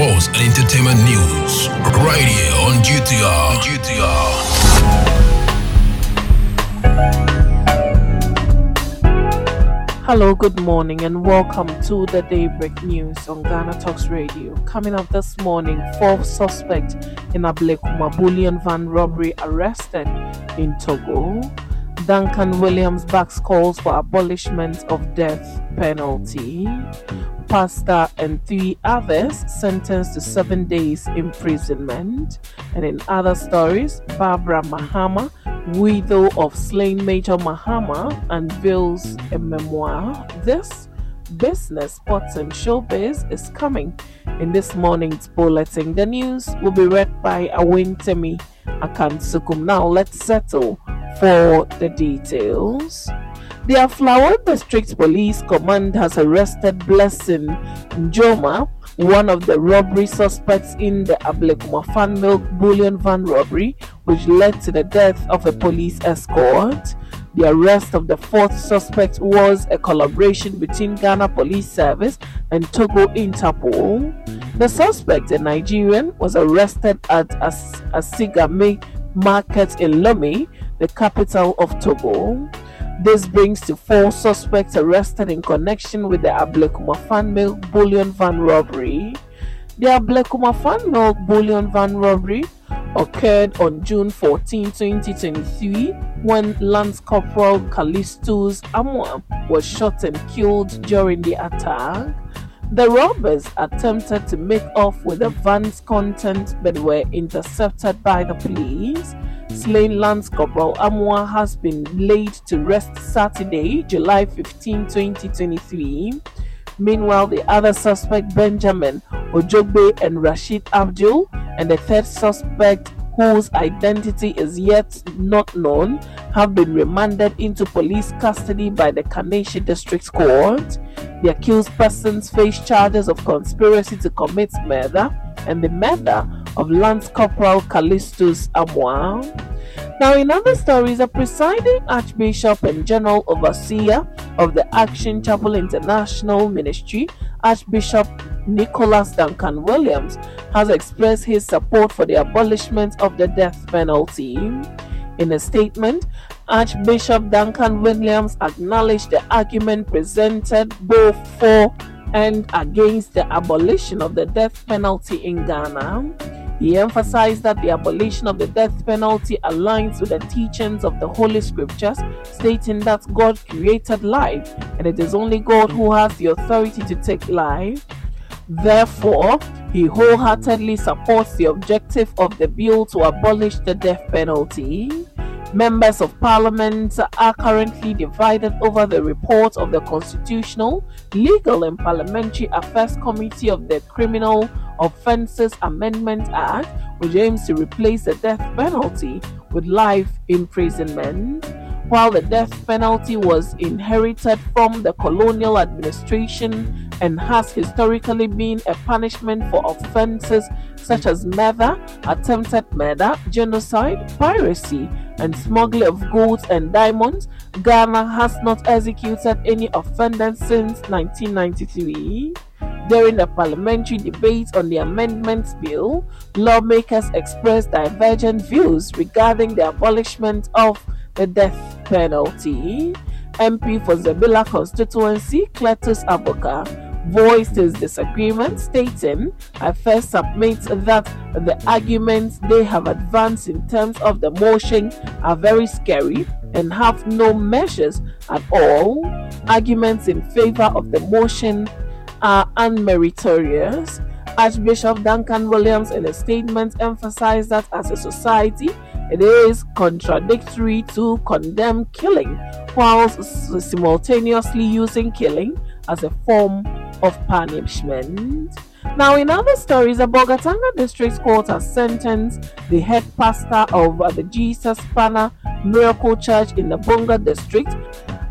sports, and entertainment news. Right here on GTR. GTR. Hello, good morning, and welcome to the Daybreak News on Ghana Talks Radio. Coming up this morning, fourth suspect in Ablekuma bullion van robbery arrested in Togo. Duncan Williams backs calls for abolishment of death penalty. Pastor and three others sentenced to seven days imprisonment. And in other stories, Barbara Mahama, widow of slain Major Mahama, unveils a memoir. This business, sports, and showbiz is coming in this morning's bulletin. The news will be read by Awentemi Akansukum. Now let's settle for the details. The Aflao District Police Command has arrested Blessing Njoma, one of the robbery suspects in the Ablekuma Fan Milk Bullion Van robbery, which led to the death of a police escort. The arrest of the fourth suspect was a collaboration between Ghana Police Service and Togo Interpol. The suspect, a Nigerian, was arrested at As- Asigame Market in Lomé, the capital of Togo. This brings to four suspects arrested in connection with the Ablekuma Fan Milk Bullion Van robbery. The Ablekuma Fan Milk Bullion Van robbery occurred on June 14, 2023, when Lance Corporal Callistus Amwa was shot and killed during the attack. The robbers attempted to make off with the van's contents but were intercepted by the police. Slain Lance Corporal Amwa has been laid to rest Saturday, July 15, 2023. Meanwhile, the other suspect, Benjamin Ojogbe and Rashid Abdul, and the third suspect, whose identity is yet not known, have been remanded into police custody by the Kaneshie District Court. The accused persons face charges of conspiracy to commit murder and the murder of Lance Corporal Callistus Amwa. Now, in other stories, a presiding Archbishop and General Overseer of the Action Chapel International Ministry, Archbishop Nicholas Duncan Williams, has expressed his support for the abolishment of the death penalty. In a statement, Archbishop Duncan Williams acknowledged the argument presented both for and against the abolition of the death penalty in Ghana. He emphasized that the abolition of the death penalty aligns with the teachings of the Holy Scriptures, stating that God created life and it is only God who has the authority to take life. Therefore, he wholeheartedly supports the objective of the bill to abolish the death penalty. Members of Parliament are currently divided over the report of the Constitutional, Legal and Parliamentary Affairs Committee of the Criminal Offences Amendment Act, which aims to replace the death penalty with life imprisonment. While the death penalty was inherited from the colonial administration and has historically been a punishment for offences such as murder, attempted murder, genocide, piracy, and smuggling of gold and diamonds, Ghana has not executed any offenders since 1993. During the parliamentary debate on the amendments bill, lawmakers expressed divergent views regarding the abolishment of the death penalty. MP for Zebilla constituency, Cletus Avoka, voiced his disagreement, stating, I first submit that the arguments they have advanced in terms of the motion are very scary and have no measures at all. Arguments in favor of the motion are unmeritorious. Archbishop Duncan Williams, in a statement, emphasized that as a society, it is contradictory to condemn killing whilst simultaneously using killing as a form of punishment. Now, in other stories, the Bolgatanga District Court has sentenced the head pastor of the Jesus Spanner Miracle Church in the Bongo District,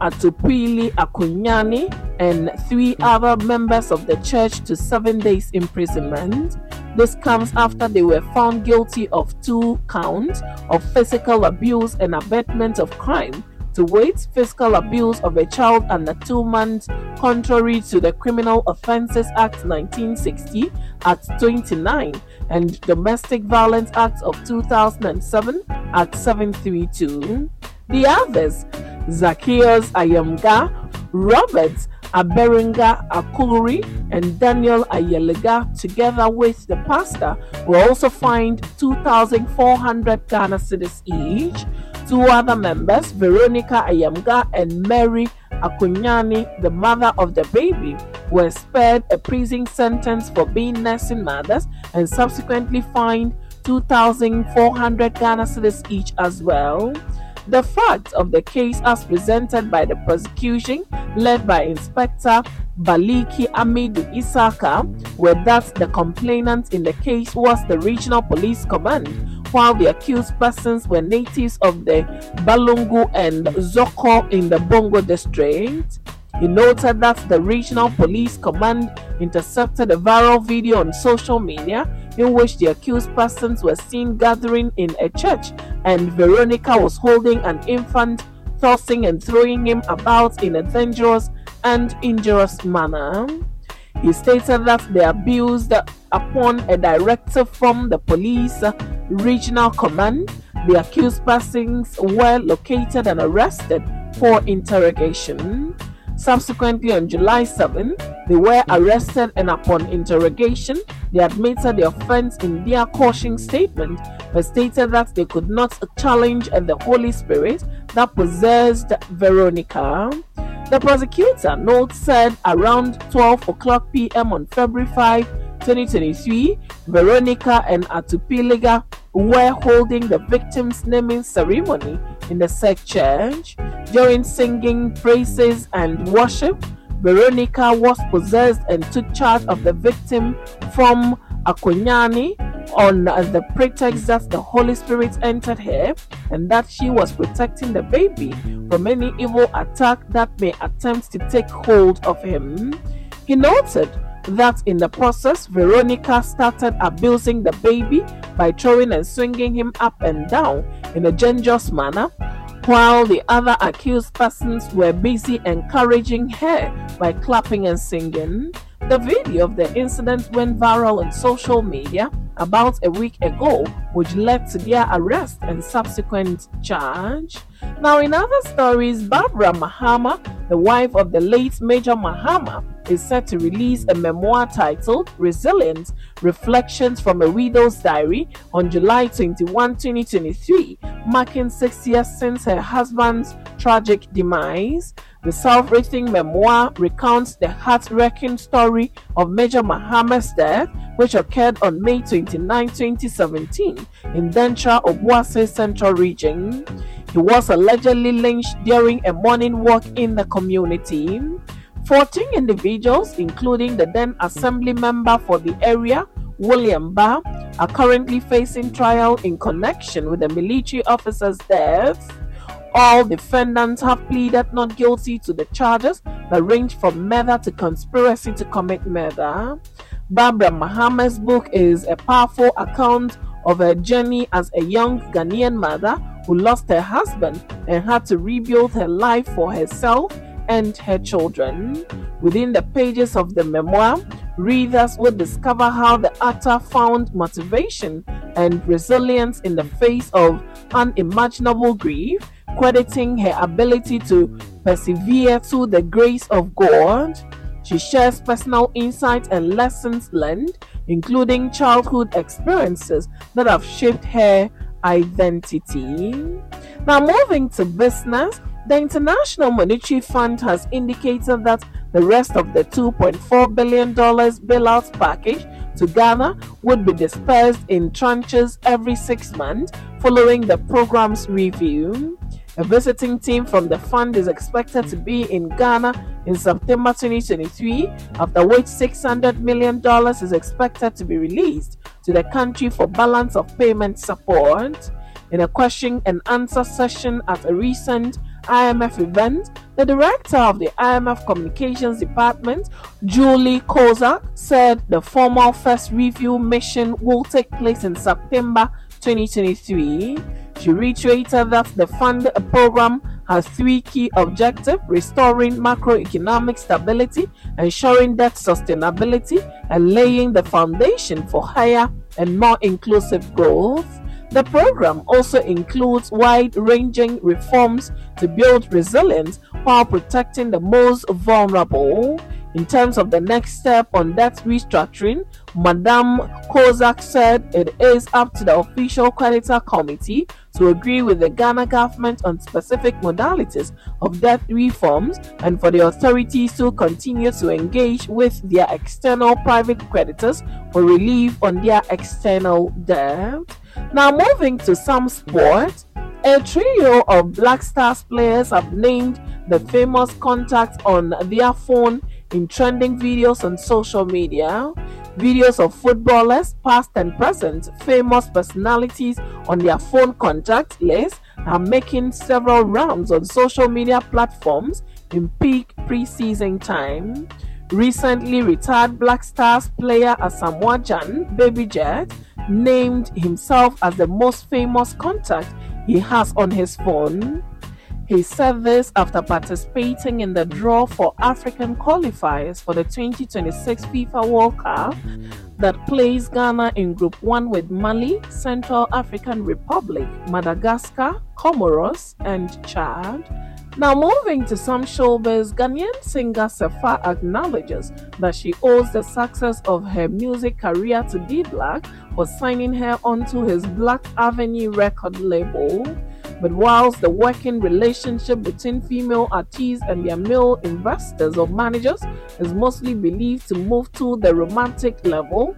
Atupili Akunyani, and three other members of the church to seven days imprisonment. This comes after they were found guilty of two counts of physical abuse and abetment of crime to wait physical abuse of a child under two months, contrary to the Criminal Offences Act 1960 at 29 and Domestic Violence Act of 2007 at 732. The others, Zacchaeus Ayamga, Robert Aberenga Akuluri, and Daniel Ayelega, together with the pastor, were also fined 2,400 Ghana cedis each. Two other members, Veronica Ayamga and Mary Akunyani, the mother of the baby, were spared a prison sentence for being nursing mothers and subsequently fined 2,400 Ghana cedis each as well. The facts of the case, as presented by the prosecution, led by Inspector Baliki Amidu Isaka, were that the complainant in the case was the Regional Police Command, while the accused persons were natives of the Balungu and Zoko in the Bongo district. He noted that the Regional Police Command intercepted a viral video on social media in which the accused persons were seen gathering in a church and Veronica was holding an infant, tossing and throwing him about in a dangerous and injurious manner. He stated that they abused upon a directive from the police regional command. The accused persons were located and arrested for interrogation. Subsequently, on July 7, they were arrested and upon interrogation, they admitted the offense in their caution statement, but stated that they could not challenge the Holy Spirit that possessed Veronica. The prosecutor note said around 12 o'clock p.m. on February 5, 2023, Veronica and Atupiliga were holding the victim's naming ceremony in the said church. During singing praises and worship, Veronica was possessed and took charge of the victim from Akunyani on the pretext that the Holy Spirit entered her and that she was protecting the baby from any evil attack that may attempt to take hold of him. He noted that in the process, Veronica started abusing the baby by throwing and swinging him up and down in a dangerous manner, while the other accused persons were busy encouraging her by clapping and singing. The video of the incident went viral on social media about a week ago, which led to their arrest and subsequent charge. Now, in other stories, Barbara Mahama, the wife of the late Major Mahama, is set to release a memoir titled Resilience Reflections from a Widow's Diary on July 21, 2023, marking six years since her husband's tragic demise. The self written memoir recounts the heart wrenching story of Major Muhammad's death, which occurred on May 29, 2017, in Denkyira, Obuasi Central Region. He was allegedly lynched during a morning walk in the community. 14 individuals, including the then assembly member for the area, William Baah, are currently facing trial in connection with the military officer's death. All defendants have pleaded not guilty to the charges that range from murder to conspiracy to commit murder. Barbara Mahama's book is a powerful account of her journey as a young Ghanaian mother who lost her husband and had to rebuild her life for herself and her children. Within the pages of the memoir, readers will discover how the author found motivation and resilience in the face of unimaginable grief, crediting her ability to persevere through the grace of God. She shares personal insights and lessons learned, including childhood experiences that have shaped her identity. Now, moving to business, the International Monetary Fund has indicated that the rest of the $2.4 billion bailout package to Ghana would be dispersed in tranches every six months following the program's review. A visiting team from the fund is expected to be in Ghana in September 2023, after which $600 million is expected to be released to the country for balance of payment support. In a question and answer session at a recent IMF event, the director of the IMF Communications Department, Julie Kozack, said the formal first review mission will take place in September 2023. She reiterated that the fund program has three key objectives restoring macroeconomic stability, ensuring debt sustainability, and laying the foundation for higher and more inclusive growth. The program also includes wide ranging reforms to build resilience while protecting the most vulnerable. In terms of the next step on debt restructuring, Madame Kozack said it is up to the official creditor committee to agree with the Ghana government on specific modalities of debt reforms and for the authorities to continue to engage with their external private creditors for relief on their external debt. Now, moving to some sport, a trio of Black Stars players have named the famous contact on their phone in trending videos on social media. Videos of footballers, past and present, famous personalities on their phone contact list are making several rounds on social media platforms in peak preseason time. Recently retired Black Stars player Asamoah Gyan, Baby Jet, named himself as the most famous contact he has on his phone. He said this after participating in the draw for African qualifiers for the 2026 FIFA World Cup that plays Ghana in Group 1 with Mali, Central African Republic, Madagascar, Comoros, and Chad. Now, moving to some showbiz, Ghanaian singer Sefa acknowledges that she owes the success of her music career to D Black for signing her onto his Black Avenue record label. But whilst the working relationship between female artists and their male investors or managers is mostly believed to move to the romantic level,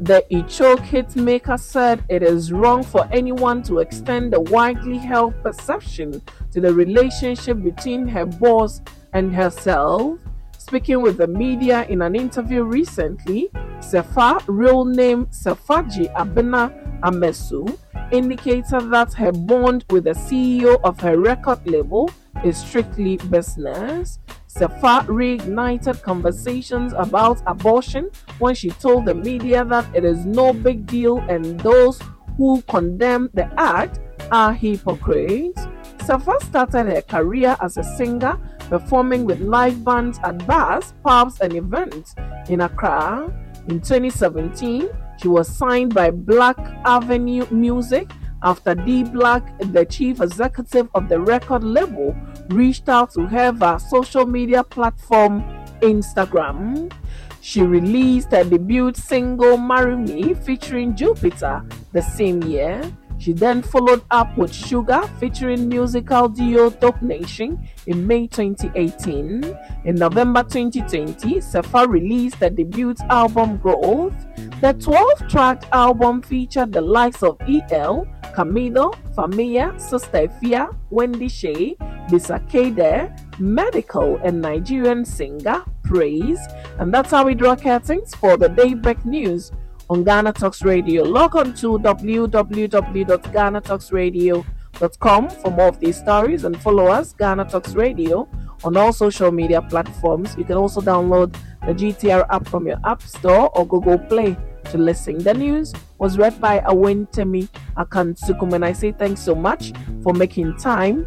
the Echoke hitmaker said it is wrong for anyone to extend the widely held perception to the relationship between her boss and herself. Speaking with the media in an interview recently, Sefa, real name Sephaji Abena Amesu, indicated that her bond with the CEO of her record label is strictly business. Sefa reignited conversations about abortion when she told the media that it is no big deal and those who condemn the act are hypocrites. Sefa started her career as a singer, performing with live bands at bars, pubs, and events in Accra. In 2017, she was signed by Black Avenue Music after D Black, the chief executive of the record label, reached out to her via social media platform Instagram. She released her debut single Marry Me featuring Jupitar the same year. She then followed up with Sugar featuring musical duo Dope Nation in May 2018. In November 2020, Sefa released the debut album Growth. The 12 track album featured the likes of EL, Camidoh, Fameye, Sista Afia, Wendy Shay, Bisakade, Medikal, and Nigerian singer Praiz. And that's how we draw curtains for the Daybreak News on Ghana Talks Radio. Log on to www.ghanatalksradio.com for more of these stories and follow us, Ghana Talks Radio, on all social media platforms. You can also download the GTR app from your App Store or Google Play to listen. The news was read by Awentemi Akansukum, and I say thanks so much for making time